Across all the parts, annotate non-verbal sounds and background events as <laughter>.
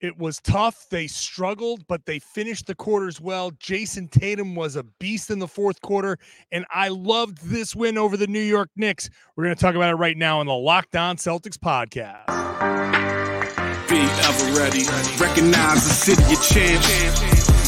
It was tough. They struggled, but they finished the quarters well. Jayson Tatum was a beast in the fourth quarter, and I loved this win over the New York Knicks. We're going to talk about it right now on the Locked On Celtics podcast. Be ever ready. Recognize the city of champs.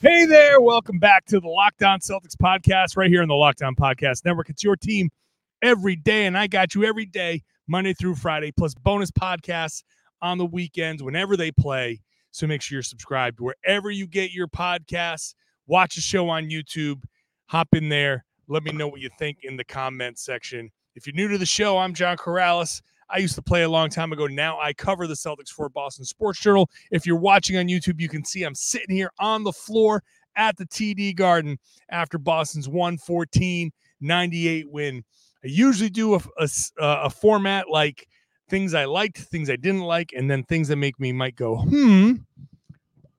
Hey there, welcome back to the Locked On Celtics podcast right here on the Locked On Podcast Network. It's your team every day, and I got you every day, Monday through Friday, plus bonus podcasts on the weekends whenever they play. So make sure you're subscribed wherever you get your podcasts. Watch the show on YouTube. Hop in there. Let me know what you think in the comment section. If you're new to the show, I'm John Karalis. I used to play a long time ago. Now I cover the Celtics for Boston Sports Journal. If you're watching on YouTube, you can see I'm sitting here on the floor at the TD Garden after Boston's 114 98 win. I usually do a, a, a, format like things I liked, things I didn't like, and then things that make me might go, hmm.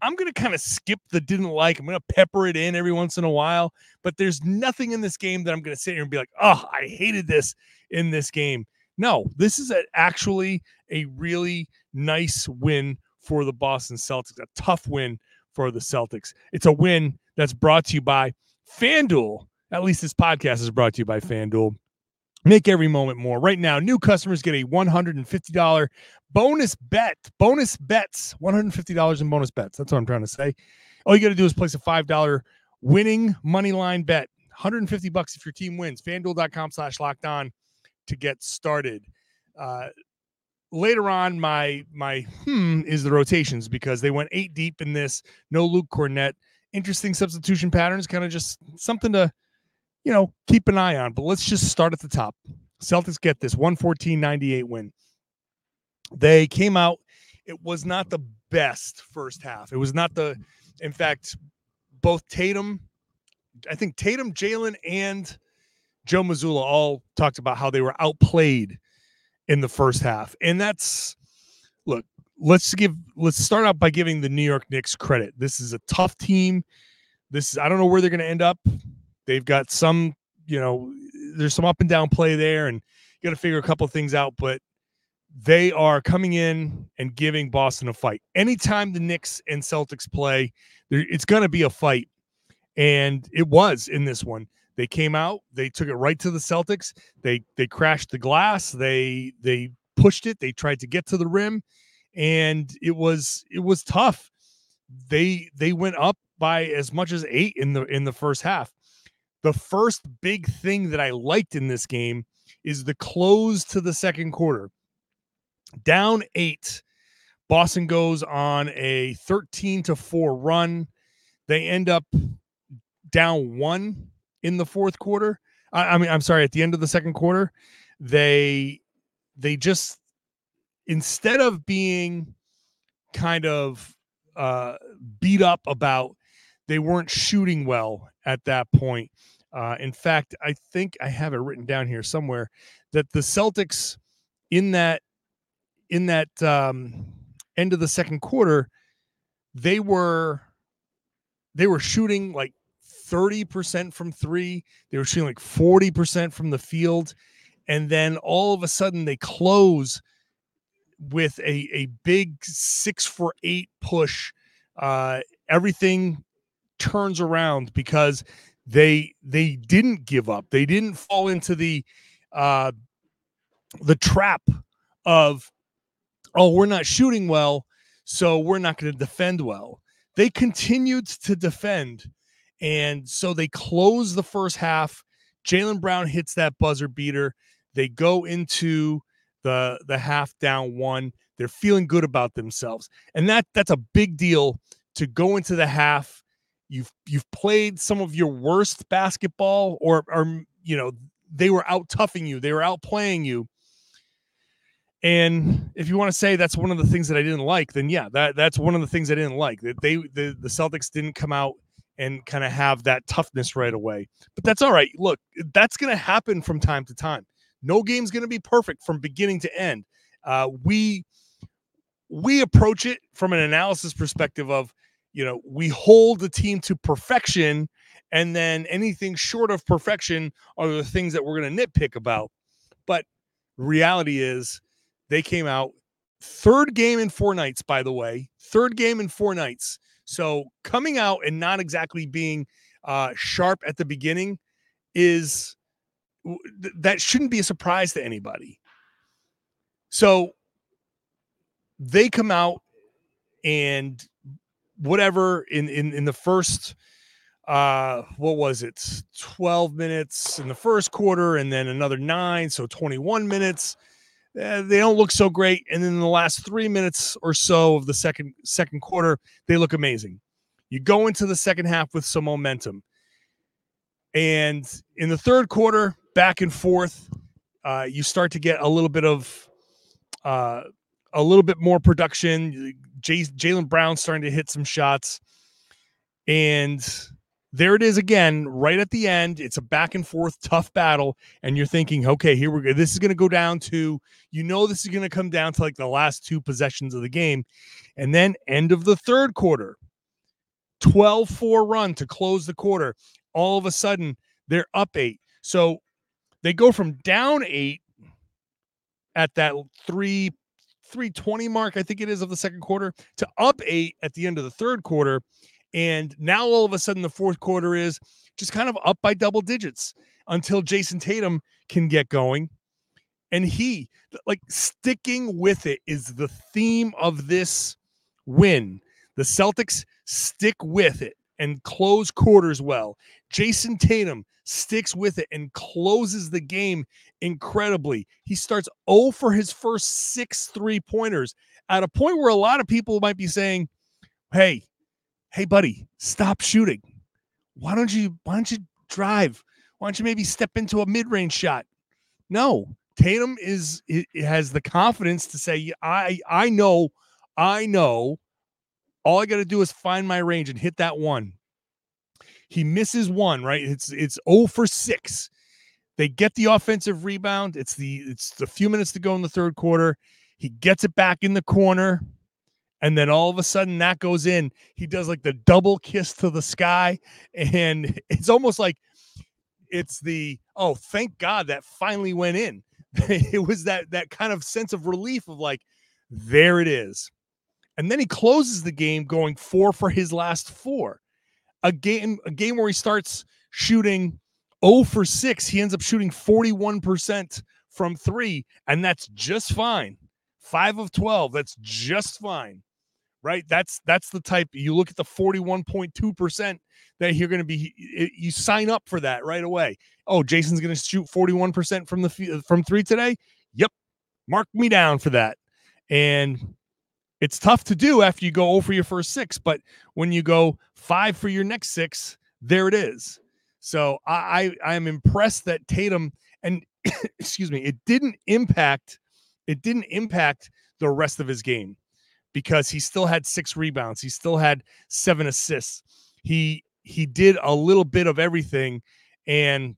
I'm going to kind of skip the didn't like. I'm going to pepper it in every once in a while, but there's nothing in this game that I'm going to sit here and be like, oh, I hated this in this game. No, this is a, actually a really nice win for the Boston Celtics, a tough win for the Celtics. It's a win that's brought to you by FanDuel. At least this podcast is brought to you by FanDuel. Make every moment more. Right now, new customers get a $150 bonus bet. Bonus bets, $150 in bonus bets. That's what I'm trying to say. All you got to do is place a $5 winning money line bet. 150 bucks if your team wins. FanDuel.com slash locked on to get started. Uh, later on, my my hmm is the rotations because they went eight deep in this. No Luke Kornet. Interesting substitution patterns, kind of just something to you know keep an eye on. But let's just start at the top. Celtics get this 114-98 win. They came out. It was not the best first half. It was not the, in fact, both Tatum, I think Tatum, Jaylen, and Joe Mazzulla all talked about how they were outplayed in the first half. And that's look, let's give let's start out by giving the New York Knicks credit. This is a tough team. This is I don't know where they're going to end up. They've got some, you know, there's some up and down play there and you got to figure a couple things out, but they are coming in and giving Boston a fight. Anytime the Knicks and Celtics play, it's going to be a fight. And it was in this one. They came out, they took it right to the Celtics. They they crashed the glass. They they pushed it. They tried to get to the rim, and it was it was tough. They they went up by as much as eight in the in the first half. The first big thing that I liked in this game is the close to the second quarter. Down eight, Boston goes on a 13 to 4 run. They end up down one in the fourth quarter. I, I mean, I'm sorry, at the end of the second quarter, they they just instead of being kind of uh, beat up about they weren't shooting well at that point. Uh, in fact, I think I have it written down here somewhere that the Celtics in that in that um, end of the second quarter, they were they were shooting like 30% from three. They were shooting like 40% from the field. And then all of a sudden they close with a, a big six for eight push. Uh, everything turns around because they they didn't give up. They didn't fall into the uh the trap of oh, we're not shooting well, so we're not going to defend well. They continued to defend and so they close the first half. Jaylen Brown hits that buzzer beater. They go into the the half down one. They're feeling good about themselves. And that that's a big deal to go into the half. You've you've played some of your worst basketball or or you know, they were out toughing you, they were out playing you. And if you want to say that's one of the things that I didn't like, then yeah, that that's one of the things I didn't like. That they the, the Celtics didn't come out and kind of have that toughness right away. But that's all right. Look, that's going to happen from time to time. No game's going to be perfect from beginning to end. Uh, we we approach it from an analysis perspective of, you know, we hold the team to perfection, and then anything short of perfection are the things that we're going to nitpick about. But reality is they came out third game in four nights, by the way, third game in four nights. So coming out and not exactly being uh, sharp at the beginning is that shouldn't be a surprise to anybody. So they come out and whatever in in in the first uh what was it 12 minutes in the first quarter and then another 9 so 21 minutes eh, they don't look so great. And then in the last 3 minutes or so of the second second quarter they look amazing. You go into the second half with some momentum. And in the third quarter back and forth uh you start to get a little bit of uh a little bit more production. Jaylen Brown starting to hit some shots. And there it is again, right at the end. It's a back and forth, tough battle. And you're thinking, okay, here we go. This is going to go down to, you know, this is going to come down to like the last two possessions of the game. And then, end of the third quarter, 12 4 run to close the quarter. All of a sudden, they're up eight. So they go from down eight at that three 320 mark, I think it is, of the second quarter to up eight at the end of the third quarter. And now all of a sudden, the fourth quarter is just kind of up by double digits until Jayson Tatum can get going. And he, like, sticking with it is the theme of this win. The Celtics stick with it and close quarters well. Jayson Tatum sticks with it and closes the game incredibly. He starts 0 for his first six three pointers at a point where a lot of people might be saying, Hey, hey buddy stop shooting. Why don't you why don't you drive? Why don't you maybe step into a mid-range shot? No tatum is it, has the confidence to say i i know i know. All i got to do is find my range and hit that one. He misses one right? It's it's 0 for 6 they get the offensive rebound. It's the it's a few minutes to go in the third quarter. He gets it back in the corner and then all of a sudden that goes in. He does like the double kiss to the sky and <laughs> it's almost like it's the oh thank god that finally went in. <laughs> It was that that kind of sense of relief of like there it is. And then he closes the game going four for his last four. A game a game where he starts shooting 0 for 6 he ends up shooting 41% from 3 and that's just fine. 5 of 12 that's just fine right? That's that's the type you look at the 41.2% that you're going to be you sign up for that right away. Oh, Jayson's going to shoot 41% from the uh, from 3 today? Yep. Mark me down for that. And it's tough to do after you go oh over your first 6, but when you go 5 for your next 6, there it is. So I I am impressed that Tatum and <coughs> excuse me, it didn't impact it didn't impact the rest of his game because he still had six rebounds. He still had seven assists. He he did a little bit of everything, and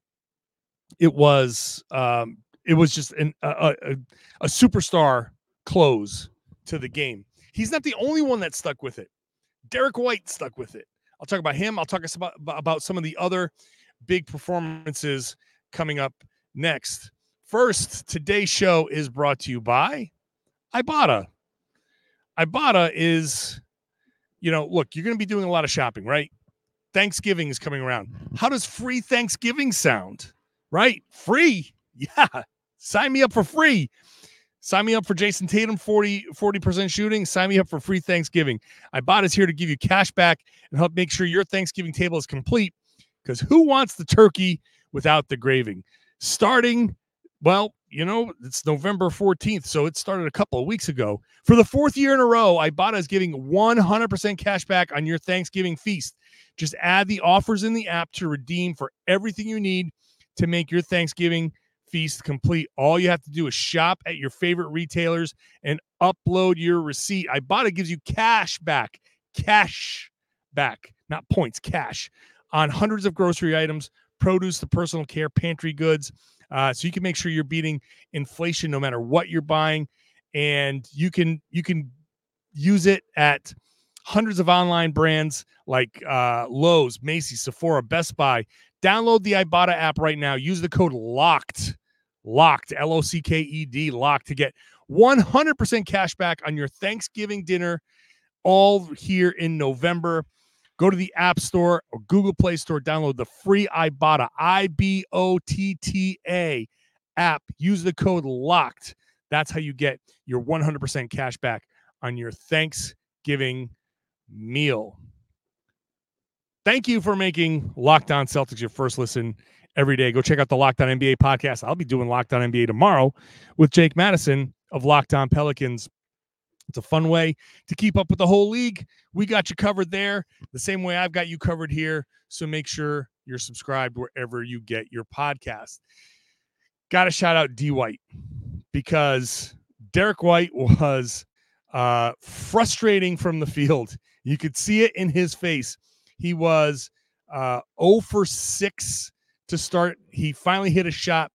it was um, it was just an, a, a, a superstar close to the game. He's not the only one that stuck with it. Derrick White stuck with it. I'll talk about him. I'll talk about, about some of the other big performances coming up next. First, today's show is brought to you by Ibotta. Ibotta is, you know, look, you're going to be doing a lot of shopping, right? Thanksgiving is coming around. How does free Thanksgiving sound? Right? Free. <laughs> Yeah. Sign me up for free. Sign me up for Jayson Tatum 40 40% shooting. Sign me up for free Thanksgiving. Ibotta is here to give you cash back and help make sure your Thanksgiving table is complete. Because who wants the turkey without the graving? Starting, well, you know, it's November 14th, so it started a couple of weeks ago. For the fourth year in a row, Ibotta is giving 100% cash back on your Thanksgiving feast. Just add the offers in the app to redeem for everything you need to make your Thanksgiving feast complete. All you have to do is shop at your favorite retailers and upload your receipt. Ibotta gives you cash back, cash back, not points, cash on hundreds of grocery items, produce the personal care, pantry goods. Uh, so you can make sure you're beating inflation no matter what you're buying, and you can you can use it at hundreds of online brands like uh, Lowe's, Macy's, Sephora, Best Buy. Download the Ibotta app right now. Use the code LOCKED, LOCKED, L O C K E D, LOCKED to get 100% cash back on your Thanksgiving dinner all here in November. Go to the App Store or Google Play Store, download the free Ibotta, I B O T T A app. Use the code LOCKED. That's how you get your 100% cash back on your Thanksgiving meal. Thank you for making Locked On Celtics your first listen every day. Go check out the Locked On NBA podcast. I'll be doing Locked On NBA tomorrow with Jake Madison of Locked On Pelicans. It's a fun way to keep up with the whole league. We got you covered there, the same way I've got you covered here. So make sure you're subscribed wherever you get your podcast. Got to shout out D White because Derrick White <laughs> was uh, frustrating from the field. You could see it in his face. He was uh, 0 for 6 to start. He finally hit a shot,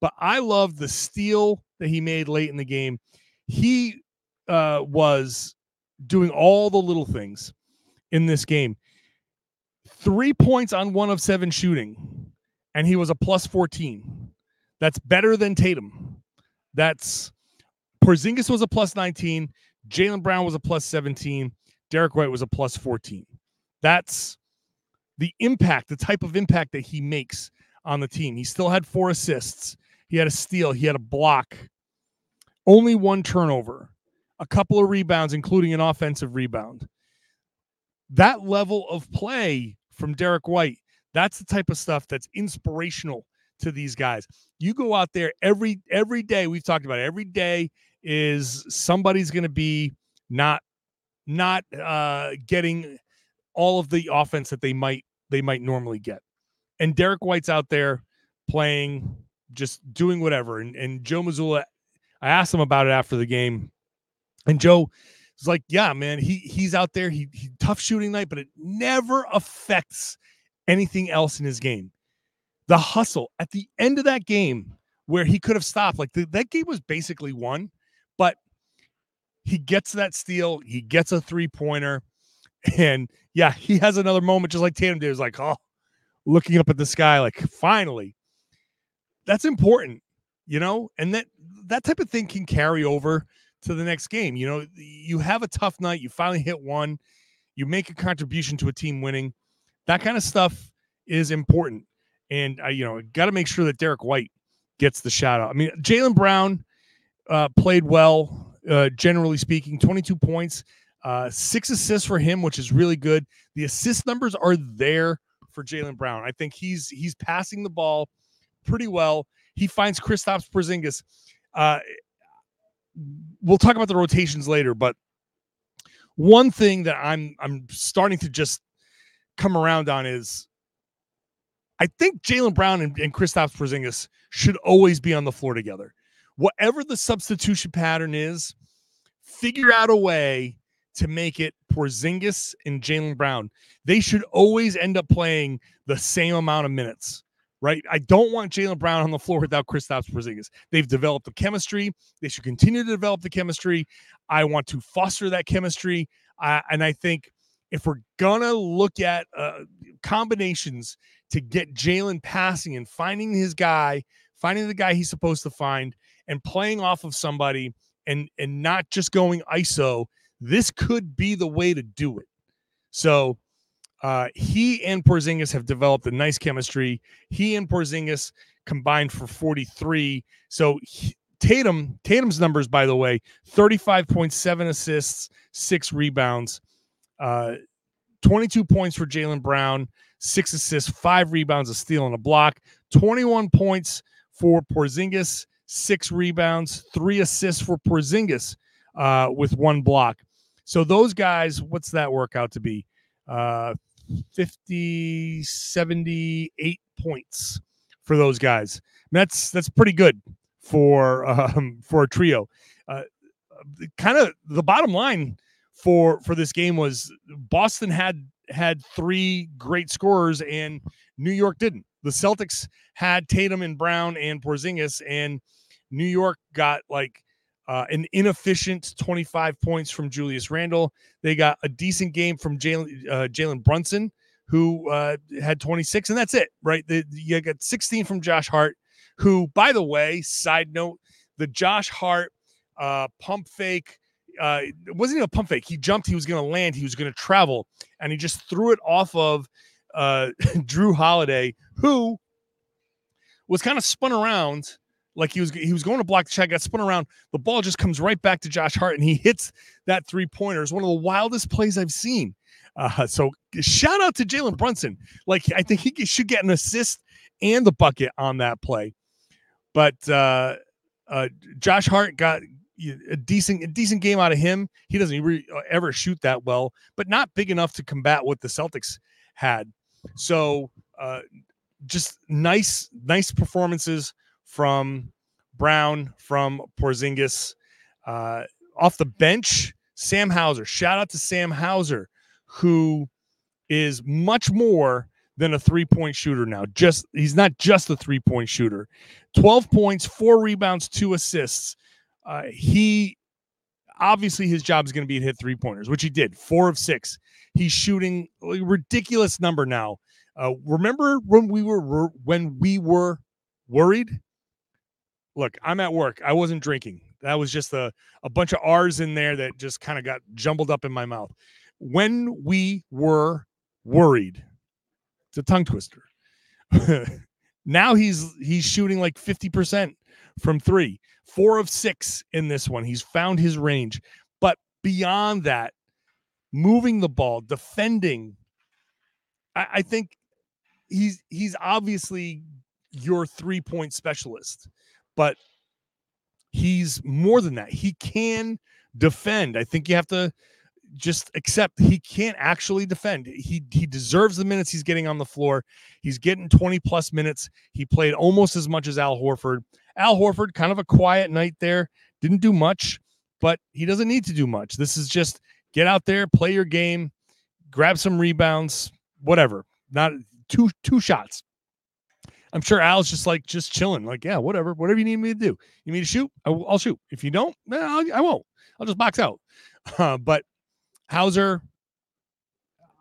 but I love the steal that he made late in the game. He uh, was doing all the little things in this game. Three points on one of seven shooting, and he was a plus 14. That's better than Tatum. That's Porzingis was a plus 19. Jaylen Brown was a plus 17. Derrick White was a plus 14. That's the impact, the type of impact that he makes on the team. He still had four assists. He had a steal. He had a block. Only one turnover, a couple of rebounds, including an offensive rebound. That level of play from Derrick White, that's the type of stuff that's inspirational to these guys. You go out there every every day. We've talked about it, every day is somebody's going to be not not uh, getting all of the offense that they might they might normally get. And Derrick White's out there playing, just doing whatever. And, and Joe Mazzulla, I asked him about it after the game, and Joe was like, "Yeah, man, he he's out there. He, he tough shooting night, but it never affects anything else in his game. The hustle at the end of that game." Where he could have stopped, like the, that game was basically won, but he gets that steal, he gets a three pointer, and yeah, he has another moment just like Tatum did. Was like, oh, looking up at the sky, like finally. That's important, you know, and that that type of thing can carry over to the next game. You know, you have a tough night, you finally hit one, you make a contribution to a team winning. That kind of stuff is important, and I, you know, got to make sure that Derrick White gets the shout out. I mean, Jaylen Brown uh, played well, uh, generally speaking, 22 points, uh, six assists for him, which is really good. The assist numbers are there for Jaylen Brown. I think he's he's passing the ball pretty well. He finds Kristaps Porzingis. We'll talk about the rotations later, but one thing that I'm I'm starting to just come around on is I think Jaylen Brown and, and Kristaps Porzingis should always be on the floor together. Whatever the substitution pattern is, figure out a way to make it Porzingis and Jaylen Brown. They should always end up playing the same amount of minutes, right? I don't want Jaylen Brown on the floor without Kristaps Porzingis. They've developed the chemistry. They should continue to develop the chemistry. I want to foster that chemistry, uh, and I think if we're gonna look at uh, combinations to get Jaylen passing and finding his guy, finding the guy he's supposed to find, and playing off of somebody, and and not just going ISO this could be the way to do it. So uh, he and Porzingis have developed a nice chemistry. He and Porzingis combined for 43. So he, Tatum, Tatum's numbers, by the way, 35.7 assists, six rebounds, uh, 22 points for Jaylen Brown, six assists, five rebounds, a steal, and a block. 21 points for Porzingis, six rebounds, three assists for Porzingis uh, with one block. So those guys, what's that work out to be? Uh, 50, 78 points for those guys That's that's pretty good for um, for a trio. Uh, kind of the bottom line for for this game was Boston had had three great scorers and New York didn't. The Celtics had Tatum and Brown and Porzingis, and New York got like uh, an inefficient 25 points from Julius Randle. They got a decent game from Jalen uh, Brunson, who uh, had 26, and that's it, right? The, you got 16 from Josh Hart, who, by the way, side note, the Josh Hart uh, pump fake. Uh, it wasn't even a pump fake. He jumped. He was going to land. He was going to travel, and he just threw it off of uh, <laughs> Jrue Holiday, who was kind of spun around like he was he was going to block the shot, got spun around. The ball just comes right back to Josh Hart, and he hits that three pointer. It's one of the wildest plays I've seen. Uh, so shout out to Jalen Brunson. Like I think he should get an assist and the bucket on that play. But uh, uh, Josh Hart got a decent a decent game out of him. He doesn't re- uh, ever shoot that well, but not big enough to combat what the Celtics had. So uh, just nice nice performances from Brown, from Porzingis. Uh, off the bench, Sam Hauser. Shout out to Sam Hauser, who is much more than a three point shooter now. Just he's not just a three point shooter. 12 points, four rebounds, two assists. Uh, he obviously his job is going to be to hit three pointers, which he did, four of six. He's shooting a ridiculous number now. Uh, remember when we were when we were worried look, I'm at work. I wasn't drinking. That was just a, a bunch of R's in there that just kind of got jumbled up in my mouth. When we were worried, it's a tongue twister. <laughs> now he's he's shooting like 50% from three, four of six in this one. He's found his range. But beyond that, moving the ball, defending, I, I think he's he's obviously your three point specialist but he's more than that. He can defend. I think you have to just accept he can't actually defend. He he deserves the minutes he's getting on the floor. He's getting 20 plus minutes. He played almost as much as Al Horford. Al Horford kind of a quiet night there. Didn't do much, but he doesn't need to do much. This is just get out there, play your game, grab some rebounds, whatever. Not two two shots. I'm sure Al's just like just chilling, like yeah, whatever, whatever you need me to do. You need to shoot, I, will shoot. If you don't, eh, I'll, I won't. I'll just box out. <laughs> Uh, but Hauser,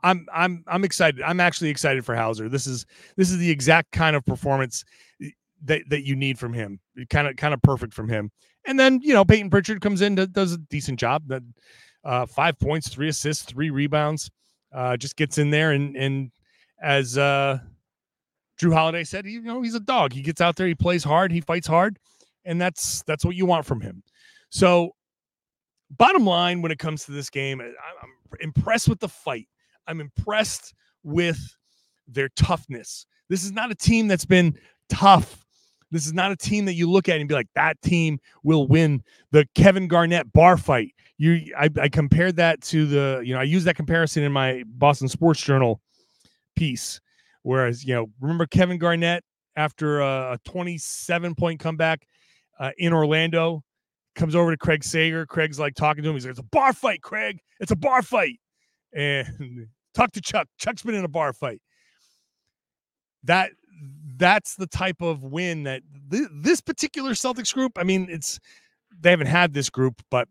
I'm I'm I'm excited. I'm actually excited for Hauser. This is this is the exact kind of performance eh, that that you need from him. Kind of kind of perfect from him. And then you know Payton Pritchard comes in, does a decent job. That uh, five points, three assists, three rebounds. Uh, just gets in there and and as uh Jrue Holiday said, you know, he's a dog. He gets out there, he plays hard, he fights hard, and that's that's what you want from him. So, bottom line, when it comes to this game, I'm impressed with the fight. I'm impressed with their toughness. This is not a team that's been tough. This is not a team that you look at and be like, that team will win the Kevin Garnett bar fight. You, I, I compared that to the, you know, I use that comparison in my Boston Sports Journal piece Whereas, you know, remember Kevin Garnett after a 27 point comeback uh, in Orlando comes over to Craig Sager. Craig's like talking to him. He's like, It's a bar fight, Craig. It's a bar fight. <laughs> And talk to Chuck. Chuck's been in a bar fight. That that's the type of win that th- this particular Celtics group. I mean, it's they haven't had this group, but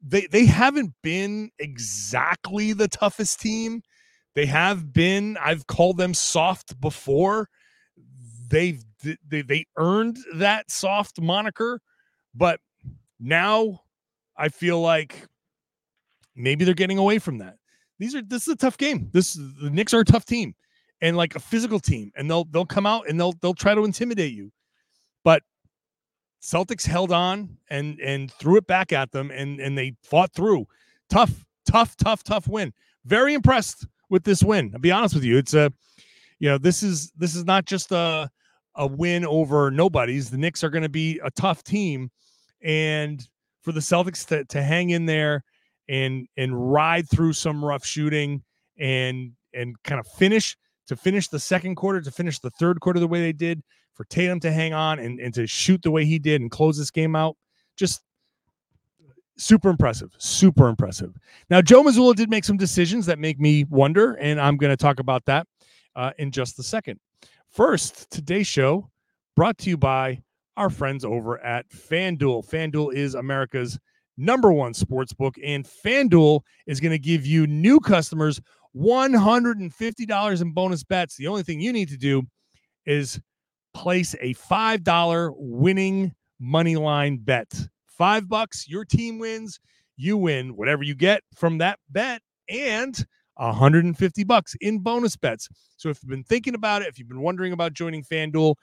they they haven't been exactly the toughest team they have been, I've called them soft before. They've they, they earned that soft moniker, but now I feel like maybe they're getting away from that. These are this is a tough game. This the Knicks are a tough team and like a physical team, and they'll they'll come out and they'll they'll try to intimidate you. But Celtics held on and and threw it back at them and and they fought through. Tough, tough, tough, tough win. Very impressed with this win. I'll be honest with you. It's a, you know, this is this is not just a a win over nobodies. The Knicks are going to be a tough team, and for the Celtics to to hang in there and and ride through some rough shooting and and kind of finish to finish the second quarter to finish the third quarter the way they did for Tatum to hang on and, and to shoot the way he did and close this game out, just super impressive. Super impressive. Now, Joe Mazzulla did make some decisions that make me wonder, and I'm going to talk about that uh, in just a second. First, today's show brought to you by our friends over at FanDuel. FanDuel is America's number one sports book, and FanDuel is going to give you new customers $150 in bonus bets. The only thing you need to do is place a $5 winning money line bet. Five bucks, your team wins, you win whatever you get from that bet, and 150 bucks in bonus bets. So if you've been thinking about it, if you've been wondering about joining FanDuel,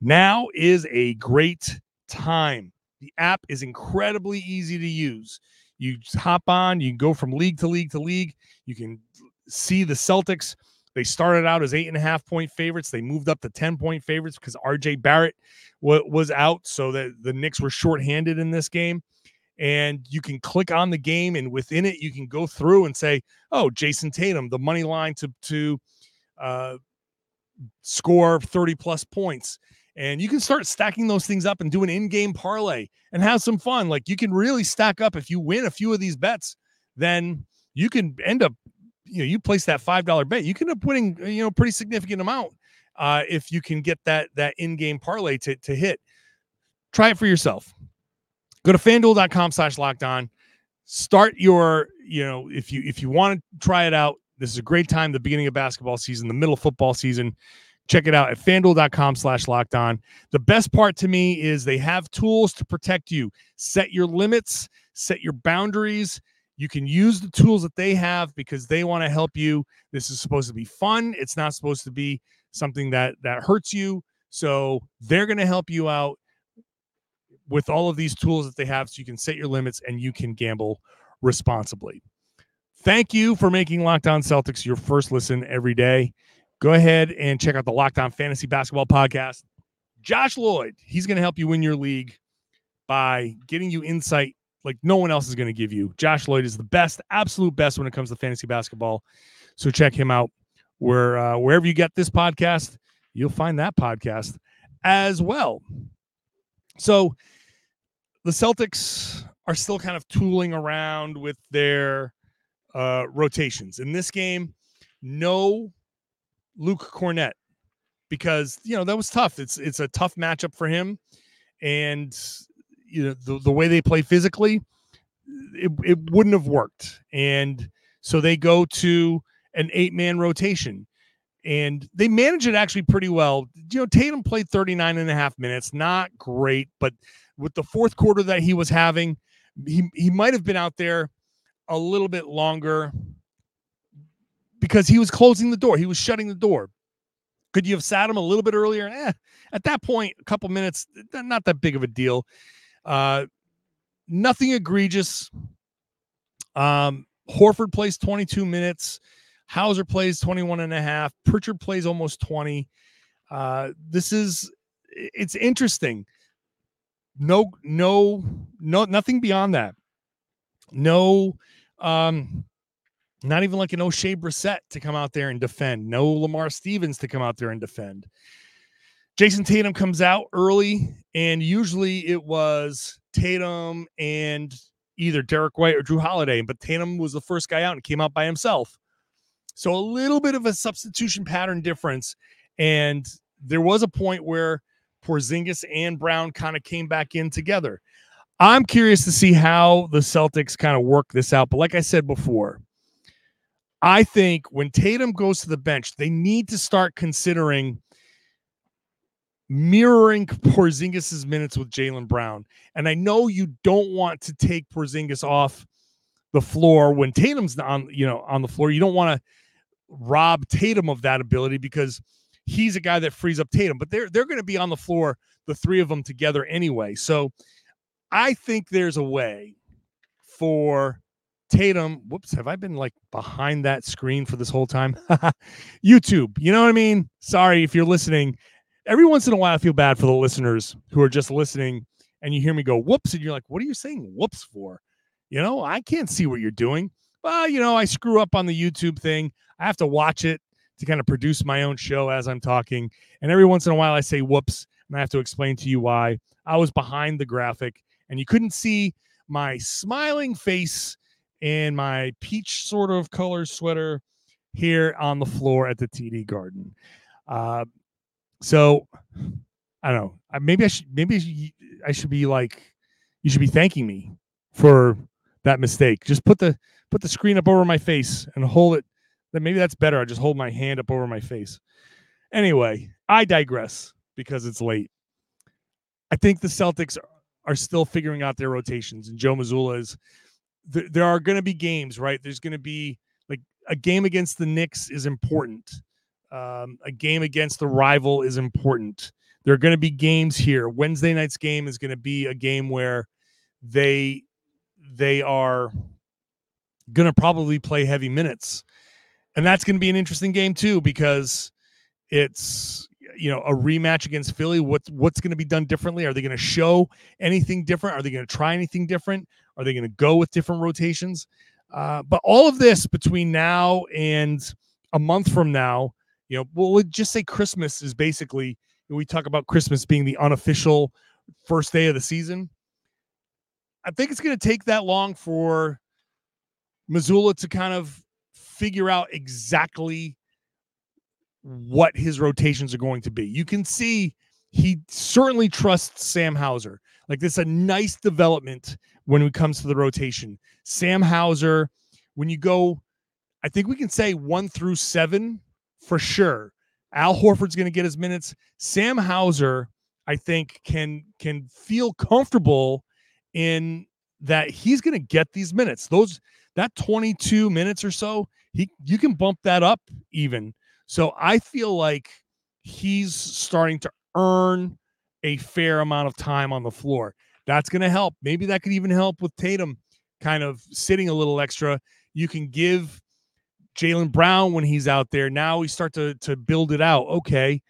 now is a great time. The app is incredibly easy to use. You hop on, you can go from league to league to league. You can see the Celtics. They started out as eight and a half point favorites. They moved up to 10 point favorites because RJ Barrett w- was out. So that the Knicks were shorthanded in this game. And you can click on the game, and within it, you can go through and say, Oh, Jayson Tatum, the money line to, to uh, score 30 plus points. And you can start stacking those things up and do an in game parlay and have some fun. Like you can really stack up if you win a few of these bets, then you can end up you know you place that five dollar bet, you can end up winning you know pretty significant amount uh, if you can get that that in game parlay to to hit. Try it for yourself. Go to fanduel.com slash locked on. Start your, you know, if you if you want to try it out, this is a great time, the beginning of basketball season, the middle of football season. Check it out at fanduel.com slash locked on. The best part to me is they have tools to protect you. Set your limits, set your boundaries, you can use the tools that they have because they want to help you. This is supposed to be fun. It's not supposed to be something that that hurts you. So they're going to help you out with all of these tools that they have so you can set your limits and you can gamble responsibly. Thank you for making Locked On Celtics your first listen every day. Go ahead and check out the Locked On Fantasy Basketball Podcast. Josh Lloyd, he's going to help you win your league by getting you insight like no one else is going to give you. Josh Lloyd is the best, absolute best when it comes to fantasy basketball. So check him out where uh, wherever you get this podcast, you'll find that podcast as well. So the Celtics are still kind of tooling around with their uh, rotations. In this game, no Luke Kornet because you know that was tough. It's it's a tough matchup for him, and you know the, the way they play physically, it, it wouldn't have worked. And so they go to an eight man rotation and they manage it actually pretty well. You know, Tatum played 39 and a half minutes, not great, but with the fourth quarter that he was having, he, he might have been out there a little bit longer because he was closing the door. He was shutting the door. Could you have sat him a little bit earlier? Eh, at that point, a couple minutes, not that big of a deal. Uh, nothing egregious. Um, Horford plays 22 minutes. Hauser plays 21 and a half. Pritchard plays almost 20. Uh, this is it's interesting. No, no, no, nothing beyond that. No, um, not even like an Oshae Brissett to come out there and defend. No Lamar Stevens to come out there and defend. Jayson Tatum comes out early, and usually it was Tatum and either Derrick White or Jrue Holiday, but Tatum was the first guy out and came out by himself. So a little bit of a substitution pattern difference. And there was a point where Porzingis and Brown kind of came back in together. I'm curious to see how the Celtics kind of work this out. But like I said before, I think when Tatum goes to the bench, they need to start considering mirroring Porzingis' minutes with Jaylen Brown. And I know you don't want to take Porzingis off the floor when Tatum's on, you know, on the floor. You don't want to rob Tatum of that ability because he's a guy that frees up Tatum. But they're they're going to be on the floor, the three of them together anyway. So I think there's a way for Tatum. Whoops, have I been like behind that screen for this whole time? <laughs> YouTube, you know what I mean? Sorry if you're listening every once in a while I feel bad for the listeners who are just listening and you hear me go whoops and you're like, what are you saying whoops for? You know, I can't see what you're doing. Well, you know, I screw up on the YouTube thing. I have to watch it to kind of produce my own show as I'm talking. And every once in a while I say whoops. and I have to explain to you why. I was behind the graphic, and you couldn't see my smiling face and my peach sort of color sweater here on the floor at the TD Garden. Uh, so I don't know. Maybe I should. Maybe I should be like, you should be thanking me for that mistake. Just put the put the screen up over my face and hold it. Then maybe that's better. I just hold my hand up over my face. Anyway, I digress because it's late. I think the Celtics are still figuring out their rotations, and Joe Mazzulla is. Th- there are going to be games, right? There's going to be like a game against the Knicks is important. Um, a game against the rival is important. There are going to be games here. Wednesday night's game is going to be a game where they they are going to probably play heavy minutes. And that's going to be an interesting game too because it's you know a rematch against Philly. What's what's going to be done differently? Are they going to show anything different? Are they going to try anything different? Are they going to go with different rotations? Uh, but all of this between now and a month from now, you know, we'll just say Christmas is basically we talk about Christmas being the unofficial first day of the season. I think it's going to take that long for Mazzulla to kind of figure out exactly what his rotations are going to be. You can see he certainly trusts Sam Hauser. Like this, is a nice development when it comes to the rotation. Sam Hauser, when you go, I think we can say one through seven for sure. Al Horford's going to get his minutes. Sam Hauser, I think, can can feel comfortable in that he's going to get these minutes. Those that 22 minutes or so, he you can bump that up even. So I feel like he's starting to earn a fair amount of time on the floor. That's going to help. Maybe that could even help with Tatum kind of sitting a little extra. You can give Jaylen Brown when he's out there. Now we start to to build it out. Okay,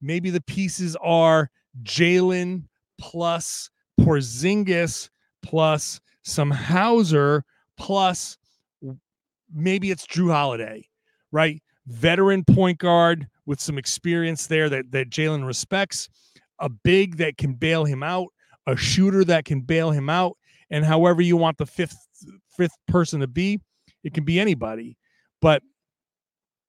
maybe the pieces are Jaylen plus Porzingis plus some Hauser plus maybe it's Jrue Holiday, right? Veteran point guard with some experience there that that Jaylen respects, a big that can bail him out, a shooter that can bail him out, and however you want the fifth fifth person to be, it can be anybody. But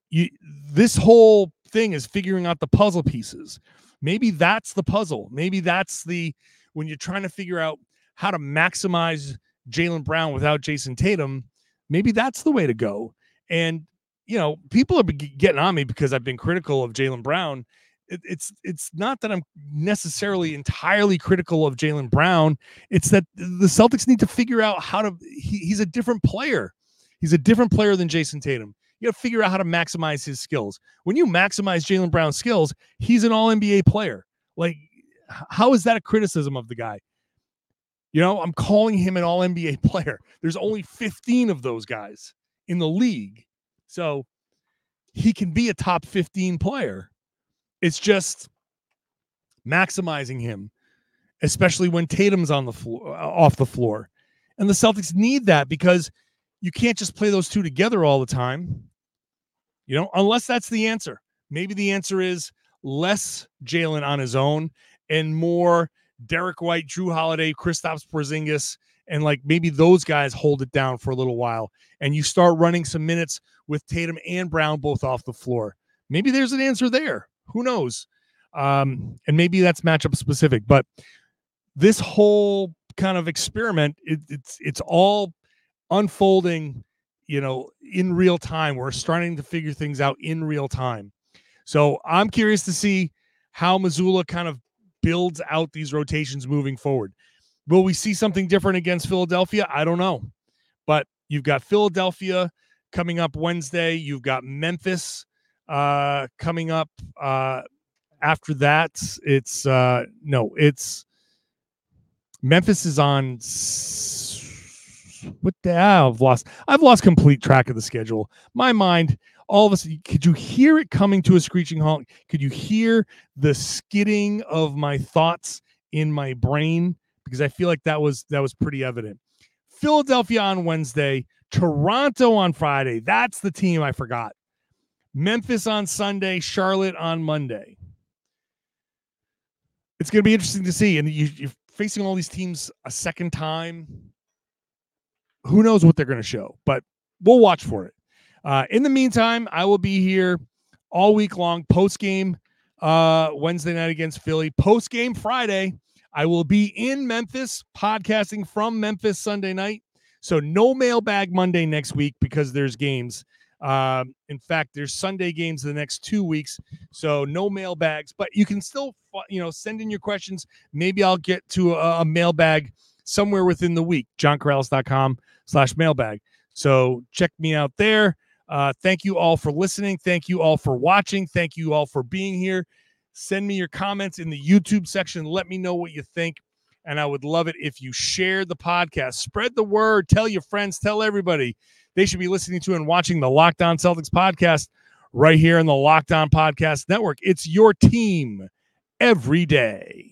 you this whole thing is figuring out the puzzle pieces. Maybe that's the puzzle. Maybe that's the when you're trying to figure out how to maximize Jaylen Brown without Jayson Tatum, maybe that's the way to go. And you know, people are getting on me because I've been critical of Jaylen Brown. It, it's it's not that I'm necessarily entirely critical of Jaylen Brown. It's that the Celtics need to figure out how to. He, he's a different player. He's a different player than Jayson Tatum. You got to figure out how to maximize his skills. When you maximize Jaylen Brown's skills, he's an All NBA player. Like, how is that a criticism of the guy? You know, I'm calling him an All NBA <laughs> player. There's only 15 of those guys in the league, so he can be a top 15 player. It's just maximizing him, especially when Tatum's on the floor, off the floor, and the Celtics need that because you can't just play those two together all the time. You know, unless that's the answer. Maybe the answer is less Jaylen on his own and more Derrick White, Jrue Holiday, Kristaps Porzingis, and like maybe those guys hold it down for a little while, and you start running some minutes with Tatum and Brown both off the floor. Maybe there's an answer there. Who knows? Um, and maybe that's matchup specific, but this whole kind of experiment, it, it's it's all unfolding, you know, in real time. We're starting to figure things out in real time. So I'm curious to see how Mazzulla kind of builds out these rotations moving forward. Will we see something different against Philadelphia? I don't know. But you've got Philadelphia coming up Wednesday. You've got Memphis uh, coming up uh, after that. It's uh, no, it's Memphis is on what the? Ah, I've lost I've lost complete track of the schedule. My mind, all of us, could you hear it coming to a screeching halt? Could you hear the skidding of my thoughts in my brain? Because I feel like that was that was pretty evident. Philadelphia on Wednesday, Toronto on Friday. That's the team I forgot. Memphis on Sunday, Charlotte on Monday. it's going to be interesting to see. And you, you're facing all these teams a second time. Who knows what they're going to show, but we'll watch for it. Uh, in the meantime, I will be here all week long, post game uh, Wednesday night against Philly, post game Friday. I will be in Memphis, podcasting from Memphis Sunday night. So no mailbag Monday next week because there's games. Um, in fact, there's Sunday games the next two weeks, so no mailbags. But you can still, you know, send in your questions. Maybe I'll get to a, a mailbag somewhere within the week. JohnKaralis.com slash mailbag. So check me out there. Uh, thank you all for listening. Thank you all for watching. Thank you all for being here. Send me your comments in the YouTube section. Let me know what you think. And I would love it if you share the podcast, spread the word, tell your friends, tell everybody they should be listening to and watching the Locked On Celtics podcast right here in the Locked On Podcast Network. It's your team every day.